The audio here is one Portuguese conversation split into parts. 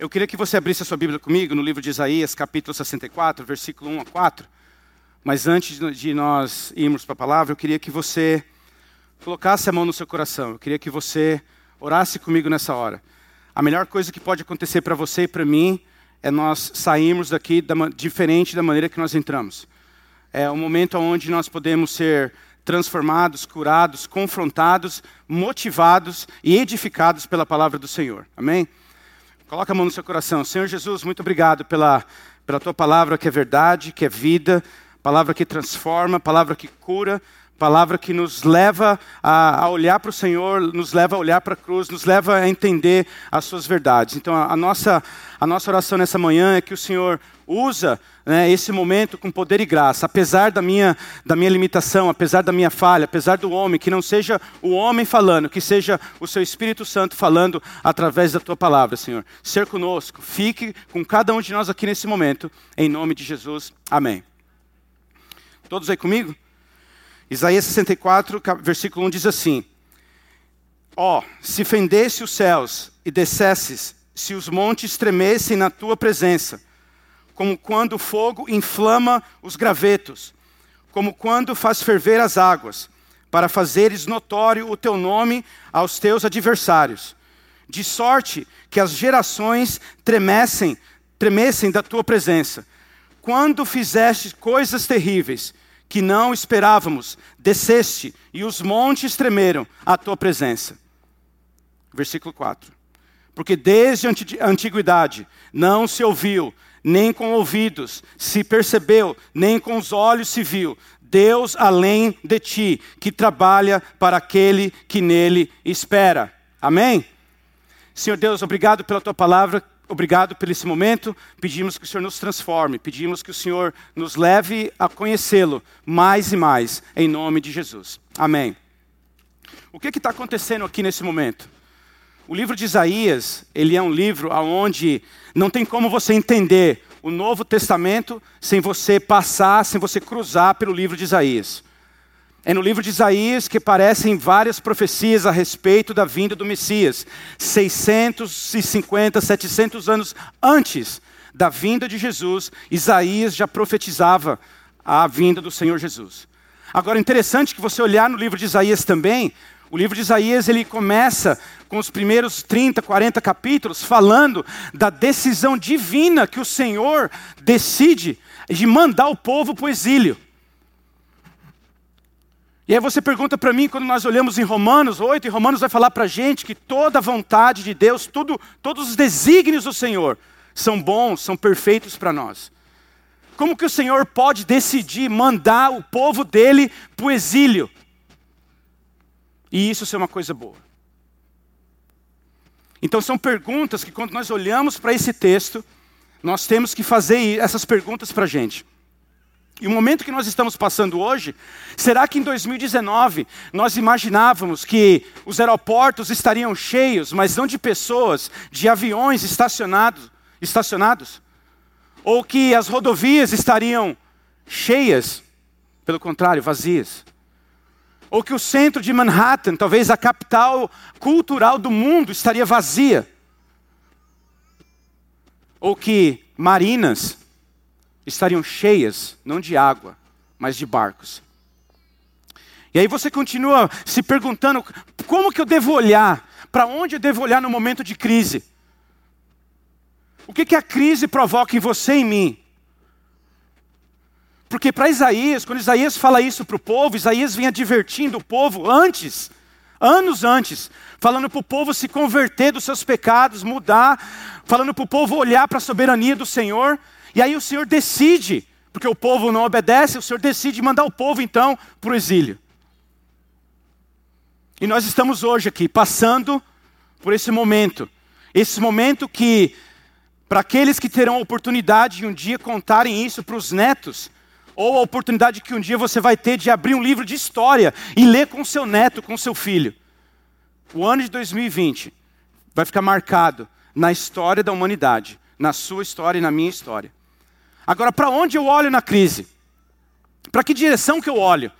Eu queria que você abrisse a sua Bíblia comigo no livro de Isaías, capítulo 64, versículo 1 a 4. Mas antes de nós irmos para a palavra, eu queria que você colocasse a mão no seu coração. Eu queria que você orasse comigo nessa hora. A melhor coisa que pode acontecer para você e para mim é nós sairmos daqui da, diferente da maneira que nós entramos. É um momento onde nós podemos ser transformados, curados, confrontados, motivados e edificados pela palavra do Senhor. Amém? Coloca a mão no seu coração. Senhor Jesus, muito obrigado pela, pela tua palavra que é verdade, que é vida, palavra que transforma, palavra que cura, palavra que nos leva a, a olhar para o Senhor, nos leva a olhar para a cruz, nos leva a entender as suas verdades. Então, a, a, nossa, a nossa oração nessa manhã é que o Senhor usa né, esse momento com poder e graça, apesar da minha, da minha limitação, apesar da minha falha, apesar do homem, que não seja o homem falando, que seja o seu Espírito Santo falando através da tua palavra, Senhor. Ser conosco, fique com cada um de nós aqui nesse momento, em nome de Jesus. Amém. Todos aí comigo? Isaías 64, versículo 1 diz assim: Ó, oh, se fendesse os céus e descesses, se os montes tremessem na tua presença, como quando o fogo inflama os gravetos, como quando faz ferver as águas, para fazeres notório o teu nome aos teus adversários, de sorte que as gerações tremessem, tremessem da tua presença. Quando fizeste coisas terríveis que não esperávamos, desceste e os montes tremeram à tua presença. Versículo 4. Porque desde a antiguidade não se ouviu, nem com ouvidos se percebeu, nem com os olhos se viu. Deus além de ti, que trabalha para aquele que nele espera. Amém? Senhor Deus, obrigado pela tua palavra, obrigado por esse momento. Pedimos que o Senhor nos transforme, pedimos que o Senhor nos leve a conhecê-lo mais e mais, em nome de Jesus. Amém. O que está acontecendo aqui nesse momento? O livro de Isaías, ele é um livro onde não tem como você entender o Novo Testamento sem você passar, sem você cruzar pelo livro de Isaías. É no livro de Isaías que aparecem várias profecias a respeito da vinda do Messias, 650, 700 anos antes da vinda de Jesus, Isaías já profetizava a vinda do Senhor Jesus. Agora, interessante que você olhar no livro de Isaías também, o livro de Isaías ele começa com os primeiros 30, 40 capítulos falando da decisão divina que o Senhor decide de mandar o povo para o exílio. E aí você pergunta para mim, quando nós olhamos em Romanos 8, e Romanos vai falar para a gente que toda a vontade de Deus, tudo, todos os desígnios do Senhor são bons, são perfeitos para nós. Como que o Senhor pode decidir mandar o povo dele para o exílio? E isso ser uma coisa boa. Então são perguntas que quando nós olhamos para esse texto, nós temos que fazer essas perguntas para a gente. E o momento que nós estamos passando hoje, será que em 2019 nós imaginávamos que os aeroportos estariam cheios, mas não de pessoas, de aviões estacionados, estacionados? Ou que as rodovias estariam cheias, pelo contrário, vazias? ou que o centro de Manhattan, talvez a capital cultural do mundo, estaria vazia. Ou que marinas estariam cheias, não de água, mas de barcos. E aí você continua se perguntando: como que eu devo olhar? Para onde eu devo olhar no momento de crise? O que, que a crise provoca em você e em mim? Porque para Isaías, quando Isaías fala isso para o povo, Isaías vinha advertindo o povo antes, anos antes, falando para o povo se converter dos seus pecados, mudar, falando para o povo olhar para a soberania do Senhor. E aí o Senhor decide, porque o povo não obedece, o Senhor decide mandar o povo então para o exílio. E nós estamos hoje aqui passando por esse momento, esse momento que, para aqueles que terão a oportunidade de um dia contarem isso para os netos, ou a oportunidade que um dia você vai ter de abrir um livro de história e ler com seu neto, com seu filho. O ano de 2020 vai ficar marcado na história da humanidade, na sua história e na minha história. Agora, para onde eu olho na crise? Para que direção que eu olho?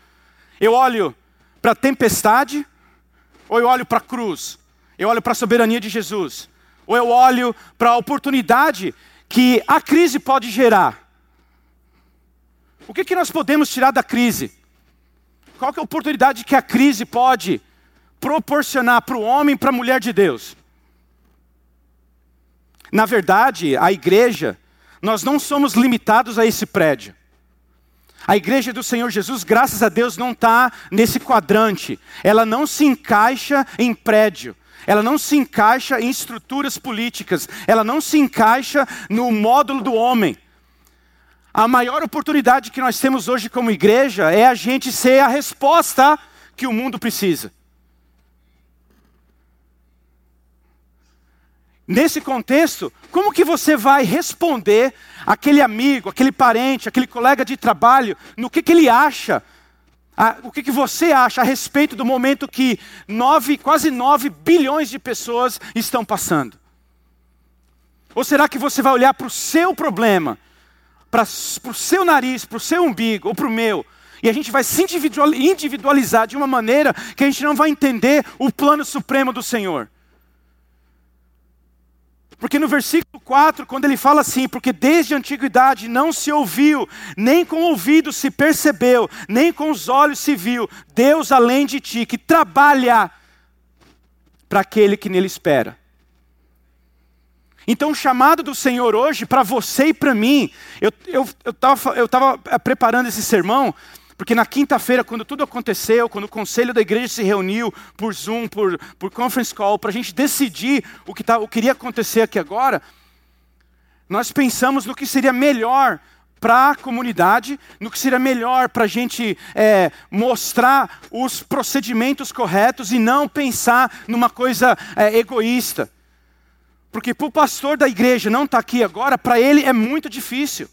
Eu olho para a tempestade ou eu olho para a cruz? Eu olho para a soberania de Jesus? ou eu olho para a oportunidade que a crise pode gerar? O que, que nós podemos tirar da crise? Qual é a oportunidade que a crise pode proporcionar para o homem e para a mulher de Deus? Na verdade, a igreja, nós não somos limitados a esse prédio. A igreja do Senhor Jesus, graças a Deus, não está nesse quadrante. Ela não se encaixa em prédio. Ela não se encaixa em estruturas políticas. Ela não se encaixa no módulo do homem. A maior oportunidade que nós temos hoje como igreja é a gente ser a resposta que o mundo precisa. Nesse contexto, como que você vai responder aquele amigo, aquele parente, aquele colega de trabalho, no que, que ele acha, a, o que, que você acha a respeito do momento que nove, quase 9 bilhões de pessoas estão passando? Ou será que você vai olhar para o seu problema, para o seu nariz, para o seu umbigo, ou para o meu, e a gente vai se individualizar de uma maneira que a gente não vai entender o plano supremo do Senhor? Porque no versículo 4, quando ele fala assim, porque desde a antiguidade não se ouviu, nem com o ouvido se percebeu, nem com os olhos se viu, Deus além de ti, que trabalha para aquele que nele espera. Então, o chamado do Senhor hoje, para você e para mim, eu estava eu, eu eu preparando esse sermão, porque na quinta-feira, quando tudo aconteceu, quando o conselho da igreja se reuniu por Zoom, por, por conference call, para a gente decidir o que, tá, o que iria acontecer aqui agora, nós pensamos no que seria melhor para a comunidade, no que seria melhor para a gente é, mostrar os procedimentos corretos e não pensar numa coisa é, egoísta. Porque para o pastor da igreja não estar tá aqui agora, para ele é muito difícil.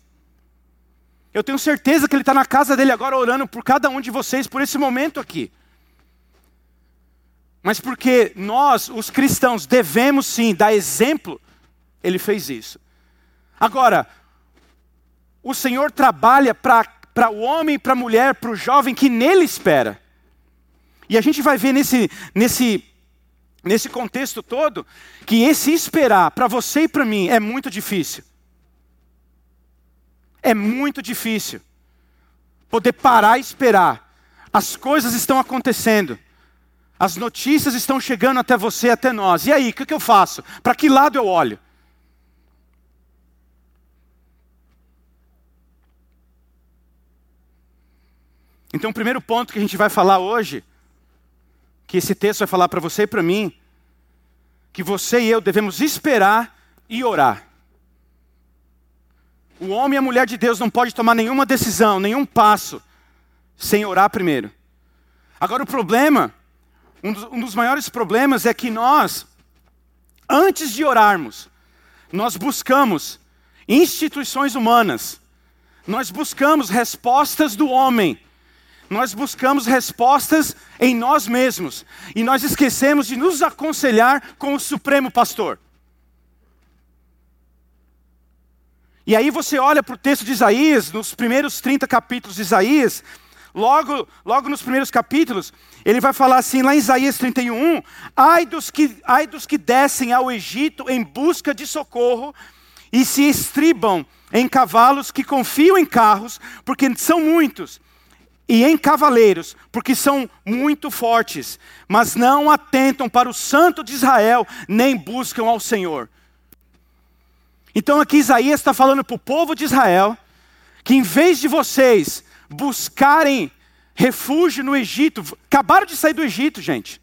Eu tenho certeza que Ele está na casa dele agora orando por cada um de vocês, por esse momento aqui. Mas porque nós, os cristãos, devemos sim dar exemplo, Ele fez isso. Agora, o Senhor trabalha para o homem para a mulher, para o jovem que nele espera. E a gente vai ver nesse, nesse, nesse contexto todo que esse esperar para você e para mim é muito difícil. É muito difícil poder parar e esperar. As coisas estão acontecendo. As notícias estão chegando até você, até nós. E aí, o que, que eu faço? Para que lado eu olho? Então, o primeiro ponto que a gente vai falar hoje, que esse texto vai falar para você e para mim, que você e eu devemos esperar e orar. O homem e a mulher de Deus não pode tomar nenhuma decisão, nenhum passo, sem orar primeiro. Agora, o problema, um dos, um dos maiores problemas é que nós, antes de orarmos, nós buscamos instituições humanas, nós buscamos respostas do homem, nós buscamos respostas em nós mesmos, e nós esquecemos de nos aconselhar com o Supremo Pastor. E aí você olha para o texto de Isaías, nos primeiros 30 capítulos de Isaías, logo, logo nos primeiros capítulos, ele vai falar assim, lá em Isaías 31, ai dos, que, ai dos que descem ao Egito em busca de socorro e se estribam em cavalos que confiam em carros, porque são muitos, e em cavaleiros, porque são muito fortes, mas não atentam para o Santo de Israel, nem buscam ao Senhor. Então aqui Isaías está falando para o povo de Israel que em vez de vocês buscarem refúgio no Egito, acabaram de sair do Egito, gente.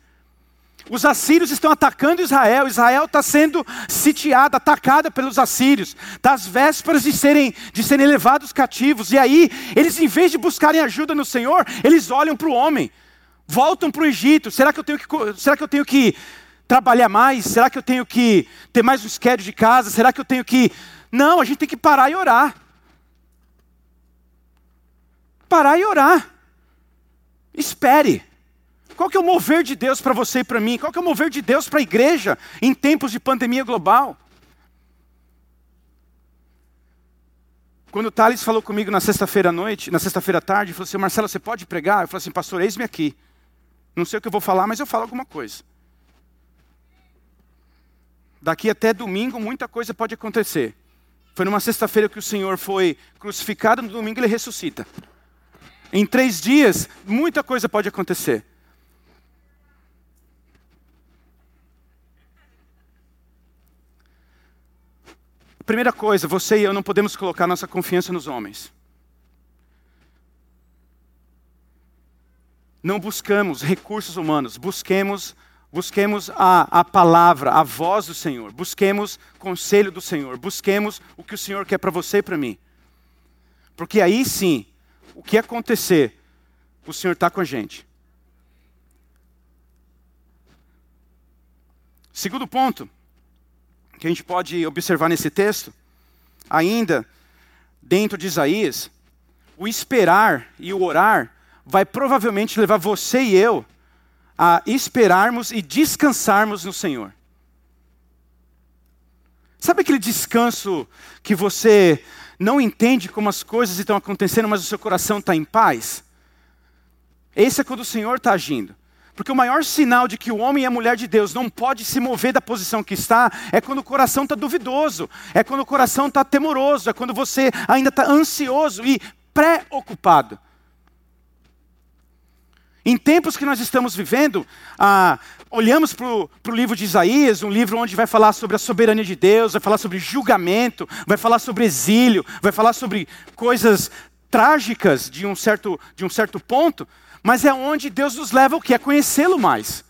Os assírios estão atacando Israel, Israel está sendo sitiada, atacada pelos assírios, das tá vésperas de serem, de serem levados cativos, e aí, eles em vez de buscarem ajuda no Senhor, eles olham para o homem, voltam para o Egito, será que eu tenho que, será que, eu tenho que trabalhar mais? Será que eu tenho que ter mais um schedule de casa? Será que eu tenho que. Não, a gente tem que parar e orar. Parar e orar. Espere. Qual que é o mover de Deus para você e para mim? Qual que é o mover de Deus para a igreja em tempos de pandemia global? Quando o Thales falou comigo na sexta-feira à noite, na sexta-feira à tarde, falou assim, Marcelo, você pode pregar? Eu falei assim, pastor, eis-me aqui. Não sei o que eu vou falar, mas eu falo alguma coisa. Daqui até domingo muita coisa pode acontecer. Foi numa sexta-feira que o Senhor foi crucificado, no domingo ele ressuscita. Em três dias, muita coisa pode acontecer. Primeira coisa, você e eu não podemos colocar nossa confiança nos homens. Não buscamos recursos humanos, busquemos Busquemos a, a palavra, a voz do Senhor. Busquemos conselho do Senhor. Busquemos o que o Senhor quer para você e para mim. Porque aí sim, o que acontecer, o Senhor está com a gente. Segundo ponto, que a gente pode observar nesse texto, ainda dentro de Isaías, o esperar e o orar vai provavelmente levar você e eu a esperarmos e descansarmos no Senhor. Sabe aquele descanso que você não entende como as coisas estão acontecendo, mas o seu coração está em paz? Esse é quando o Senhor está agindo. Porque o maior sinal de que o homem e a mulher de Deus não pode se mover da posição que está é quando o coração está duvidoso, é quando o coração está temoroso, é quando você ainda está ansioso e preocupado. Em tempos que nós estamos vivendo, ah, olhamos para o livro de Isaías, um livro onde vai falar sobre a soberania de Deus, vai falar sobre julgamento, vai falar sobre exílio, vai falar sobre coisas trágicas de um certo, de um certo ponto, mas é onde Deus nos leva o que? A conhecê-lo mais.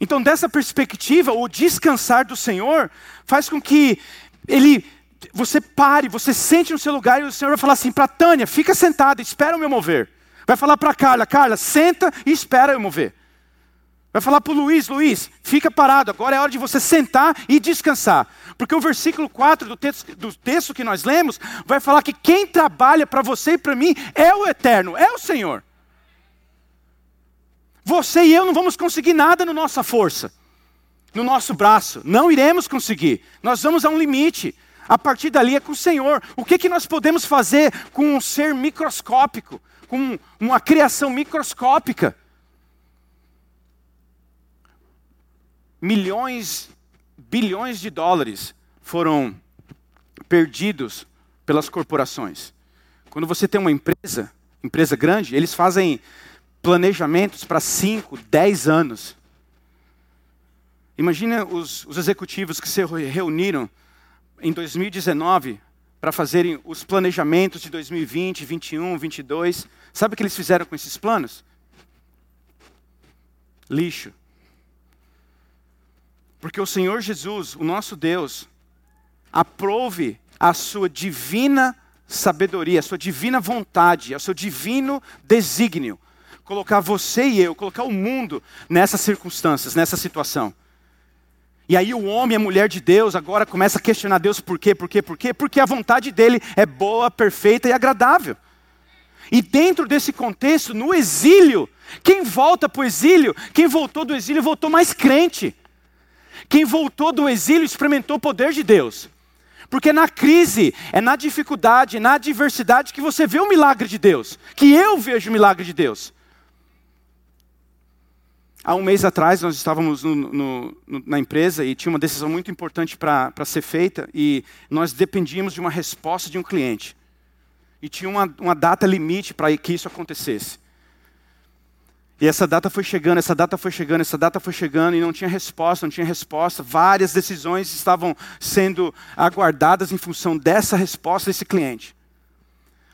Então, dessa perspectiva, o descansar do Senhor faz com que ele, você pare, você sente no seu lugar e o Senhor vai falar assim para Tânia: fica sentada, espera o meu mover. Vai falar para Carla, Carla, senta e espera eu mover. Vai falar para o Luiz, Luiz, fica parado, agora é hora de você sentar e descansar. Porque o versículo 4 do texto, do texto que nós lemos vai falar que quem trabalha para você e para mim é o Eterno, é o Senhor. Você e eu não vamos conseguir nada na nossa força, no nosso braço, não iremos conseguir. Nós vamos a um limite. A partir dali é com o Senhor. O que, que nós podemos fazer com um ser microscópico? Com uma criação microscópica. Milhões, bilhões de dólares foram perdidos pelas corporações. Quando você tem uma empresa, empresa grande, eles fazem planejamentos para 5, 10 anos. Imagina os, os executivos que se reuniram em 2019 para fazerem os planejamentos de 2020, 21, 22. Sabe o que eles fizeram com esses planos? Lixo. Porque o Senhor Jesus, o nosso Deus, aprove a sua divina sabedoria, a sua divina vontade, o seu divino desígnio, colocar você e eu, colocar o mundo nessas circunstâncias, nessa situação. E aí o homem a mulher de Deus agora começa a questionar Deus por quê, por quê, por quê? Porque a vontade dele é boa, perfeita e agradável. E dentro desse contexto, no exílio, quem volta para o exílio, quem voltou do exílio voltou mais crente. Quem voltou do exílio experimentou o poder de Deus. Porque na crise, é na dificuldade, é na adversidade que você vê o milagre de Deus, que eu vejo o milagre de Deus. Há um mês atrás, nós estávamos no, no, na empresa e tinha uma decisão muito importante para ser feita e nós dependíamos de uma resposta de um cliente. E tinha uma, uma data limite para que isso acontecesse. E essa data foi chegando, essa data foi chegando, essa data foi chegando e não tinha resposta, não tinha resposta. Várias decisões estavam sendo aguardadas em função dessa resposta desse cliente.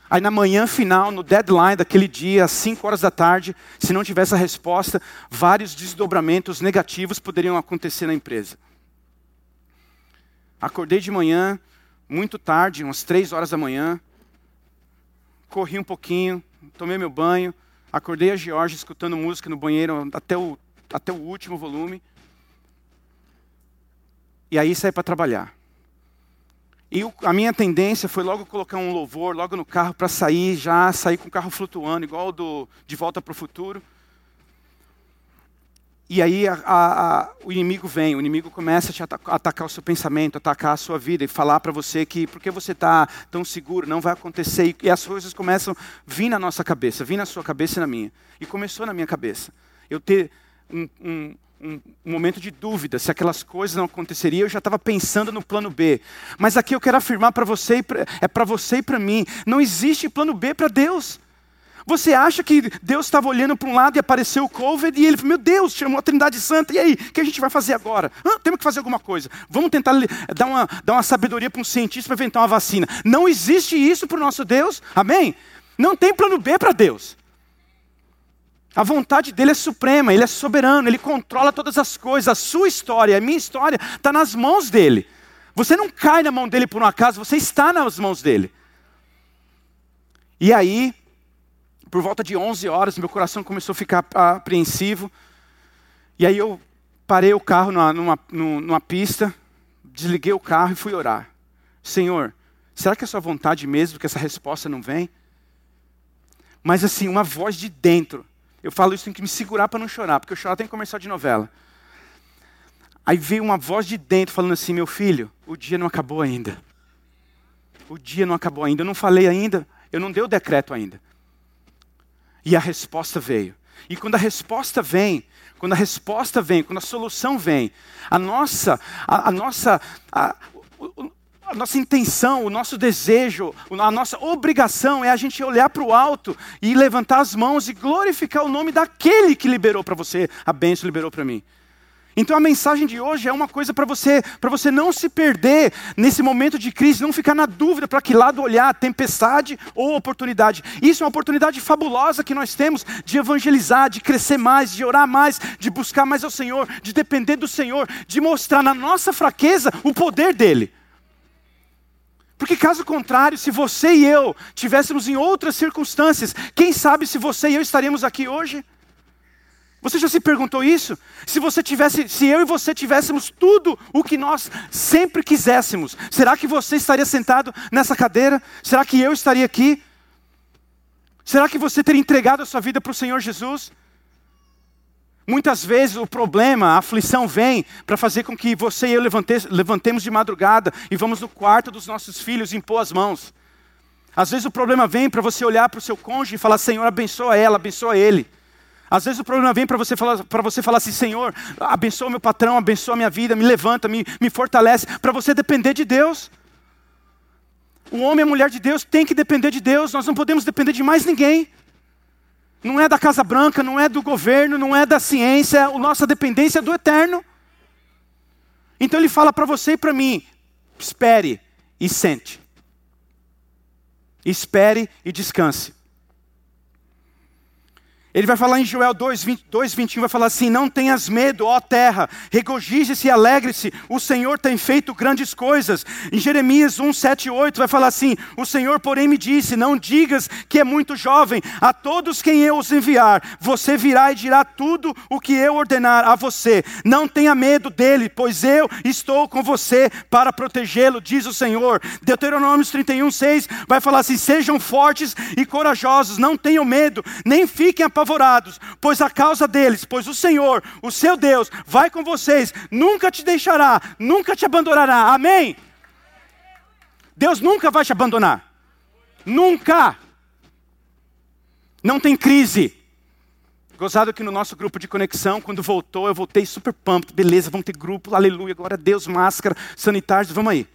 Aí na manhã final, no deadline daquele dia, às 5 horas da tarde, se não tivesse a resposta, vários desdobramentos negativos poderiam acontecer na empresa. Acordei de manhã, muito tarde, umas 3 horas da manhã, corri um pouquinho, tomei meu banho, acordei a Georgia escutando música no banheiro até o, até o último volume. E aí saí para trabalhar. E a minha tendência foi logo colocar um louvor logo no carro para sair, já sair com o carro flutuando, igual do De Volta para o Futuro. E aí a, a, a, o inimigo vem, o inimigo começa a te atacar, o seu pensamento, atacar a sua vida e falar para você que porque você está tão seguro, não vai acontecer. E, e as coisas começam a vir na nossa cabeça, vir na sua cabeça e na minha. E começou na minha cabeça. Eu ter um, um, um, um, momento de dúvida se aquelas coisas não aconteceriam, eu já estava pensando no plano B. Mas aqui eu quero afirmar para você, é para você e para mim, não existe plano B para Deus. Você acha que Deus estava olhando para um lado e apareceu o Covid e ele falou, meu Deus, chamou a Trindade Santa, e aí, o que a gente vai fazer agora? Ah, temos que fazer alguma coisa. Vamos tentar dar uma, dar uma sabedoria para um cientista para inventar uma vacina. Não existe isso para o nosso Deus, amém? Não tem plano B para Deus. A vontade dele é suprema, ele é soberano, ele controla todas as coisas. A sua história, a minha história, está nas mãos dele. Você não cai na mão dele por um acaso, você está nas mãos dele. E aí, por volta de 11 horas, meu coração começou a ficar apreensivo. E aí eu parei o carro numa, numa, numa pista, desliguei o carro e fui orar. Senhor, será que é sua vontade mesmo que essa resposta não vem? Mas assim, uma voz de dentro eu falo isso, tem que me segurar para não chorar, porque eu choro tem comercial de novela. Aí veio uma voz de dentro falando assim: meu filho, o dia não acabou ainda. O dia não acabou ainda. Eu não falei ainda, eu não dei o decreto ainda. E a resposta veio. E quando a resposta vem, quando a resposta vem, quando a solução vem, a nossa, a, a nossa, a, a nossa intenção, o nosso desejo, a nossa obrigação é a gente olhar para o alto e levantar as mãos e glorificar o nome daquele que liberou para você a bênção, liberou para mim. Então a mensagem de hoje é uma coisa para você, para você não se perder nesse momento de crise, não ficar na dúvida para que lado olhar, tempestade ou oportunidade. Isso é uma oportunidade fabulosa que nós temos de evangelizar, de crescer mais, de orar mais, de buscar mais ao Senhor, de depender do Senhor, de mostrar na nossa fraqueza o poder dele. Porque caso contrário, se você e eu tivéssemos em outras circunstâncias, quem sabe se você e eu estaríamos aqui hoje? Você já se perguntou isso? Se você tivesse, se eu e você tivéssemos tudo o que nós sempre quiséssemos, será que você estaria sentado nessa cadeira? Será que eu estaria aqui? Será que você teria entregado a sua vida para o Senhor Jesus? Muitas vezes o problema, a aflição vem para fazer com que você e eu levantemos de madrugada e vamos no quarto dos nossos filhos impor as mãos. Às vezes o problema vem para você olhar para o seu cônjuge e falar: Senhor, abençoa ela, abençoa ele. Às vezes o problema vem para você falar, para você falar assim: Senhor, abençoa meu patrão, abençoa a minha vida, me levanta, me, me fortalece, para você depender de Deus. O homem e a mulher de Deus tem que depender de Deus, nós não podemos depender de mais ninguém. Não é da Casa Branca, não é do governo, não é da ciência, a nossa dependência é do eterno. Então ele fala para você e para mim: espere e sente. Espere e descanse. Ele vai falar em Joel 2, 20, 2, 21, vai falar assim: Não tenhas medo, ó terra, regozije-se e alegre-se, o Senhor tem feito grandes coisas. Em Jeremias 1, 7 8 vai falar assim: O Senhor, porém, me disse: Não digas que é muito jovem, a todos quem eu os enviar, você virá e dirá tudo o que eu ordenar a você. Não tenha medo dele, pois eu estou com você para protegê-lo, diz o Senhor. Deuteronômio 31, 6 vai falar assim: Sejam fortes e corajosos, não tenham medo, nem fiquem apavorados pois a causa deles, pois o Senhor, o seu Deus, vai com vocês, nunca te deixará, nunca te abandonará. Amém? Deus nunca vai te abandonar. Nunca. Não tem crise. Gozado que no nosso grupo de conexão, quando voltou, eu voltei super pumped. Beleza, vamos ter grupo, aleluia, glória a Deus, máscara, sanitários, vamos aí.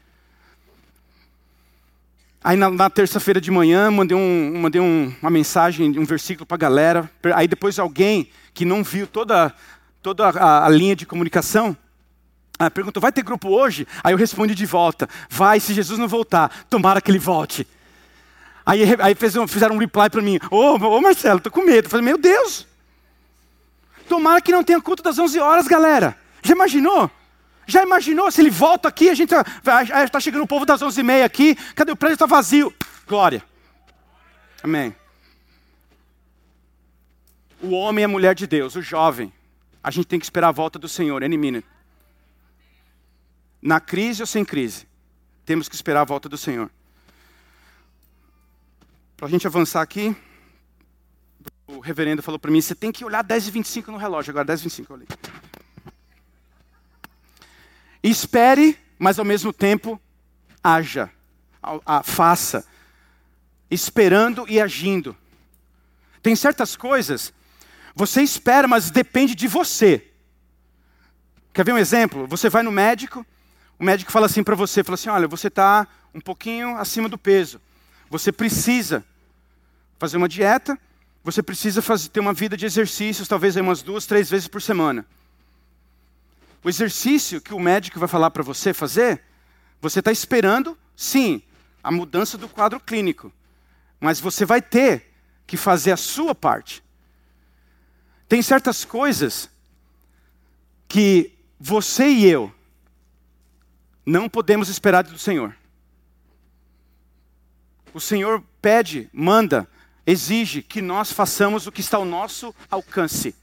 Aí na, na terça-feira de manhã mandei, um, mandei um, uma mensagem, um versículo para a galera. Aí depois alguém que não viu toda, toda a, a linha de comunicação ah, perguntou: vai ter grupo hoje? Aí eu respondi de volta: vai, se Jesus não voltar, tomara que ele volte. Aí, aí fizeram um reply para mim: Ô oh, oh, Marcelo, tô com medo. Eu falei: Meu Deus, tomara que não tenha culto das 11 horas, galera. Já imaginou? Já imaginou se ele volta aqui, a gente está tá chegando o povo das 11h30 aqui, cadê o prédio? Está vazio. Glória. Amém. O homem é mulher de Deus, o jovem. A gente tem que esperar a volta do Senhor, any minute. Na crise ou sem crise, temos que esperar a volta do Senhor. Para a gente avançar aqui, o reverendo falou para mim: você tem que olhar 10 e 25 no relógio. Agora, 10 e 25 eu olhei. Espere, mas ao mesmo tempo haja, faça, esperando e agindo. Tem certas coisas, você espera, mas depende de você. Quer ver um exemplo? Você vai no médico, o médico fala assim para você, fala assim, olha, você está um pouquinho acima do peso. Você precisa fazer uma dieta, você precisa fazer, ter uma vida de exercícios, talvez umas duas, três vezes por semana. O exercício que o médico vai falar para você fazer, você está esperando, sim, a mudança do quadro clínico. Mas você vai ter que fazer a sua parte. Tem certas coisas que você e eu não podemos esperar do Senhor. O Senhor pede, manda, exige que nós façamos o que está ao nosso alcance.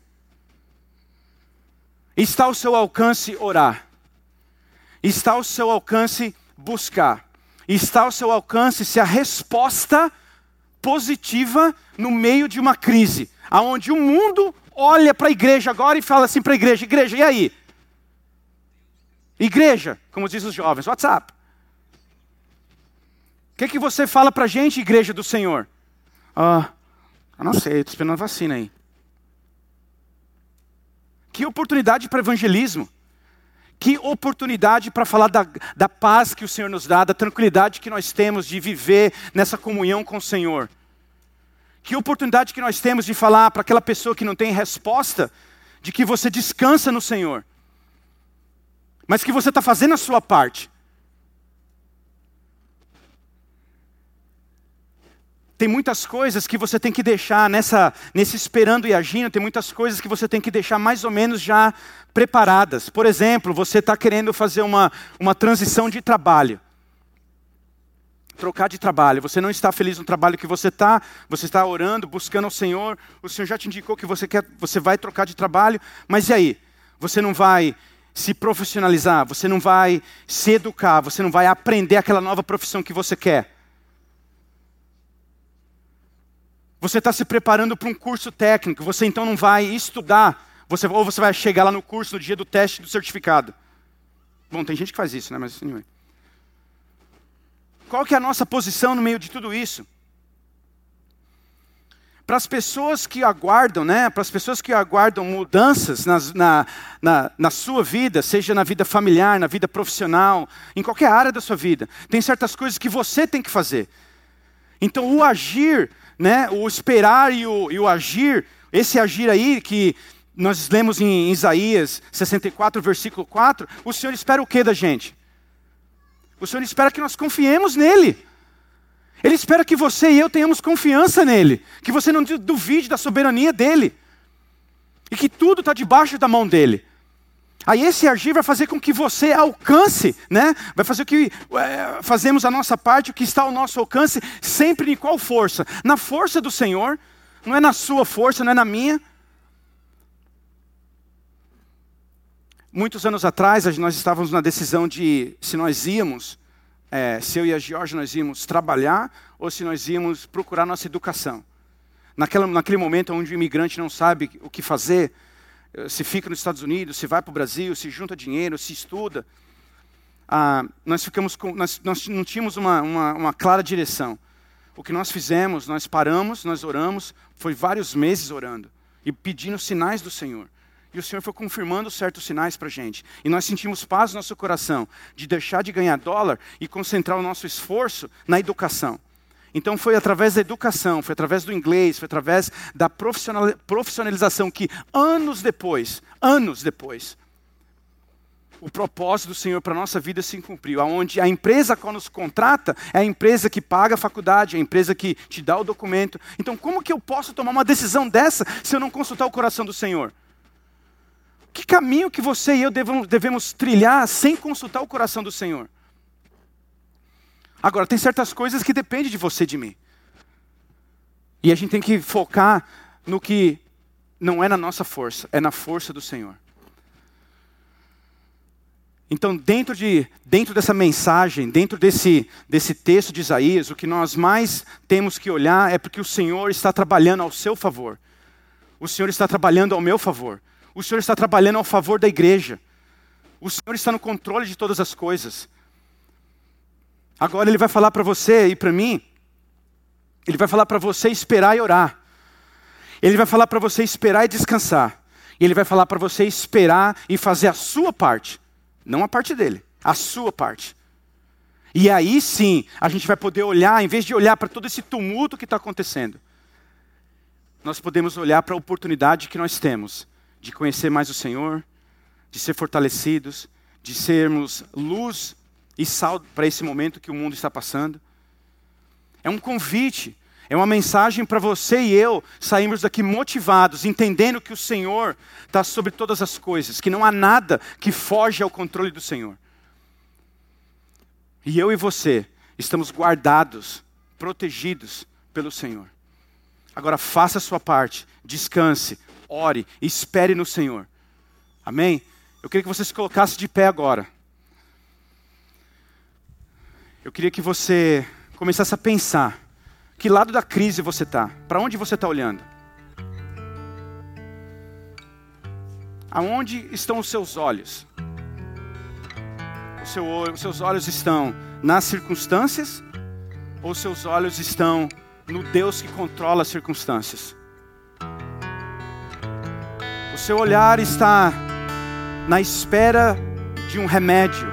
Está ao seu alcance orar. Está ao seu alcance buscar. Está ao seu alcance se a resposta positiva no meio de uma crise, aonde o mundo olha para a igreja agora e fala assim para a igreja: igreja, e aí? Igreja, como dizem os jovens, WhatsApp. O que, que você fala para a gente, igreja do Senhor? Ah, eu não sei, estou esperando a vacina aí. Que oportunidade para evangelismo. Que oportunidade para falar da, da paz que o Senhor nos dá, da tranquilidade que nós temos de viver nessa comunhão com o Senhor. Que oportunidade que nós temos de falar para aquela pessoa que não tem resposta, de que você descansa no Senhor, mas que você está fazendo a sua parte. Tem muitas coisas que você tem que deixar nessa, nesse esperando e agindo, tem muitas coisas que você tem que deixar mais ou menos já preparadas. Por exemplo, você está querendo fazer uma, uma transição de trabalho. Trocar de trabalho. Você não está feliz no trabalho que você está, você está orando, buscando ao Senhor, o Senhor já te indicou que você, quer, você vai trocar de trabalho, mas e aí? Você não vai se profissionalizar, você não vai se educar, você não vai aprender aquela nova profissão que você quer. Você está se preparando para um curso técnico, você então não vai estudar, você, ou você vai chegar lá no curso no dia do teste do certificado. Bom, tem gente que faz isso, né? Mas anyway. Qual que é a nossa posição no meio de tudo isso? Para as pessoas que aguardam, né? Para as pessoas que aguardam mudanças nas, na, na, na sua vida, seja na vida familiar, na vida profissional, em qualquer área da sua vida, tem certas coisas que você tem que fazer. Então, o agir né, o esperar e o, e o agir, esse agir aí que nós lemos em Isaías 64, versículo 4, o Senhor espera o que da gente? O Senhor espera que nós confiemos nele. Ele espera que você e eu tenhamos confiança nele, que você não duvide da soberania dele, e que tudo está debaixo da mão dele. Aí esse agir vai fazer com que você alcance, né? Vai fazer que é, fazemos a nossa parte, o que está ao nosso alcance, sempre em qual força? Na força do Senhor, não é na sua força, não é na minha. Muitos anos atrás, nós estávamos na decisão de se nós íamos, é, se eu e a Georgia nós íamos trabalhar ou se nós íamos procurar nossa educação. Naquela, naquele momento onde o imigrante não sabe o que fazer, se fica nos Estados Unidos, se vai para o Brasil, se junta dinheiro, se estuda. Ah, nós, ficamos com, nós, nós não tínhamos uma, uma, uma, clara direção. O que nós fizemos, nós paramos, nós oramos, foi vários meses orando e pedindo sinais do Senhor. E o Senhor foi confirmando certos sinais para a gente. E nós sentimos paz no nosso coração de deixar de ganhar dólar e concentrar o nosso esforço na educação. Então foi através da educação, foi através do inglês, foi através da profissionalização que anos depois, anos depois, o propósito do Senhor para a nossa vida se cumpriu, aonde a empresa que nos contrata é a empresa que paga a faculdade, é a empresa que te dá o documento. Então como que eu posso tomar uma decisão dessa se eu não consultar o coração do Senhor? Que caminho que você e eu devemos, devemos trilhar sem consultar o coração do Senhor? Agora, tem certas coisas que dependem de você e de mim. E a gente tem que focar no que não é na nossa força, é na força do Senhor. Então, dentro, de, dentro dessa mensagem, dentro desse, desse texto de Isaías, o que nós mais temos que olhar é porque o Senhor está trabalhando ao seu favor. O Senhor está trabalhando ao meu favor. O Senhor está trabalhando ao favor da igreja. O Senhor está no controle de todas as coisas. Agora ele vai falar para você e para mim, ele vai falar para você esperar e orar. Ele vai falar para você esperar e descansar. E Ele vai falar para você esperar e fazer a sua parte, não a parte dele, a sua parte. E aí sim, a gente vai poder olhar, em vez de olhar para todo esse tumulto que está acontecendo, nós podemos olhar para a oportunidade que nós temos de conhecer mais o Senhor, de ser fortalecidos, de sermos luz e sal para esse momento que o mundo está passando. É um convite, é uma mensagem para você e eu sairmos daqui motivados, entendendo que o Senhor está sobre todas as coisas, que não há nada que foge ao controle do Senhor. E eu e você estamos guardados, protegidos pelo Senhor. Agora faça a sua parte, descanse, ore, espere no Senhor. Amém? Eu queria que você se colocasse de pé agora. Eu queria que você começasse a pensar que lado da crise você está, para onde você está olhando. Aonde estão os seus olhos? seu, os seus olhos estão nas circunstâncias ou os seus olhos estão no Deus que controla as circunstâncias? O seu olhar está na espera de um remédio,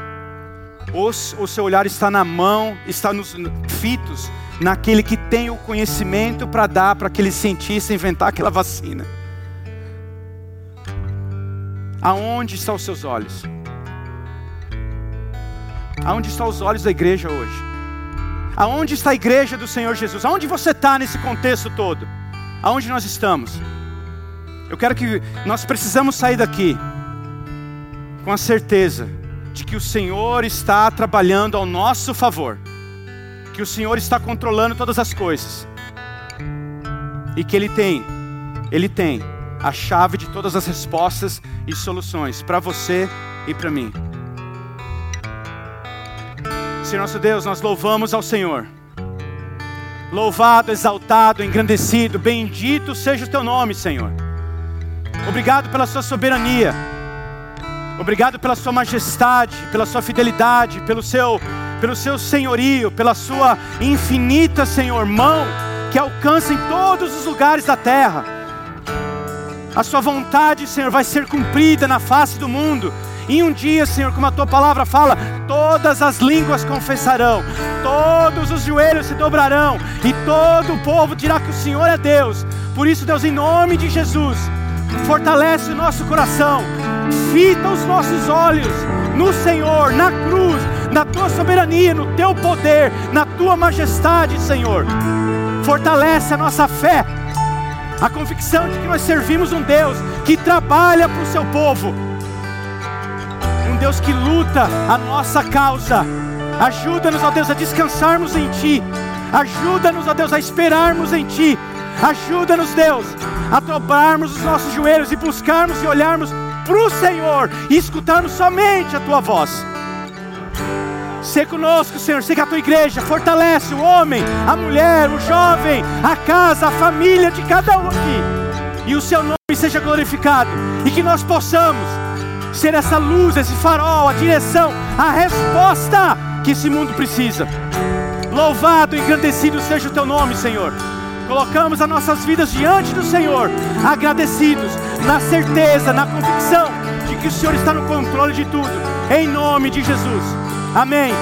o seu olhar está na mão, está nos fitos naquele que tem o conhecimento para dar para aquele cientista inventar aquela vacina. Aonde estão os seus olhos? Aonde estão os olhos da igreja hoje? Aonde está a igreja do Senhor Jesus? Aonde você está nesse contexto todo? Aonde nós estamos? Eu quero que nós precisamos sair daqui com a certeza de que o Senhor está trabalhando ao nosso favor, que o Senhor está controlando todas as coisas e que Ele tem, Ele tem a chave de todas as respostas e soluções para você e para mim. Senhor nosso Deus, nós louvamos ao Senhor. Louvado, exaltado, engrandecido, bendito seja o teu nome, Senhor. Obrigado pela sua soberania. Obrigado pela sua majestade, pela sua fidelidade, pelo seu pelo seu senhorio, pela sua infinita, Senhor, mão que alcança em todos os lugares da terra. A sua vontade, Senhor, vai ser cumprida na face do mundo e um dia, Senhor, como a tua palavra fala, todas as línguas confessarão, todos os joelhos se dobrarão, e todo o povo dirá que o Senhor é Deus. Por isso, Deus, em nome de Jesus, fortalece o nosso coração, fita os nossos olhos no Senhor, na cruz, na tua soberania, no teu poder, na tua majestade, Senhor. Fortalece a nossa fé, a convicção de que nós servimos um Deus que trabalha para o seu povo um Deus que luta a nossa causa. Ajuda-nos, ó Deus, a descansarmos em Ti. Ajuda-nos, ó Deus, a esperarmos em Ti. Ajuda-nos, Deus, a dobrarmos os nossos joelhos e buscarmos e olharmos para o Senhor e escutarmos somente a Tua voz. Sê conosco, Senhor, Sê que a Tua igreja fortalece o homem, a mulher, o jovem, a casa, a família de cada um aqui. E o Seu nome seja glorificado e que nós possamos ser essa luz, esse farol, a direção, a resposta que esse mundo precisa. Louvado e engrandecido seja o teu nome, Senhor. Colocamos as nossas vidas diante do Senhor, agradecidos, na certeza, na convicção de que o Senhor está no controle de tudo, em nome de Jesus. Amém.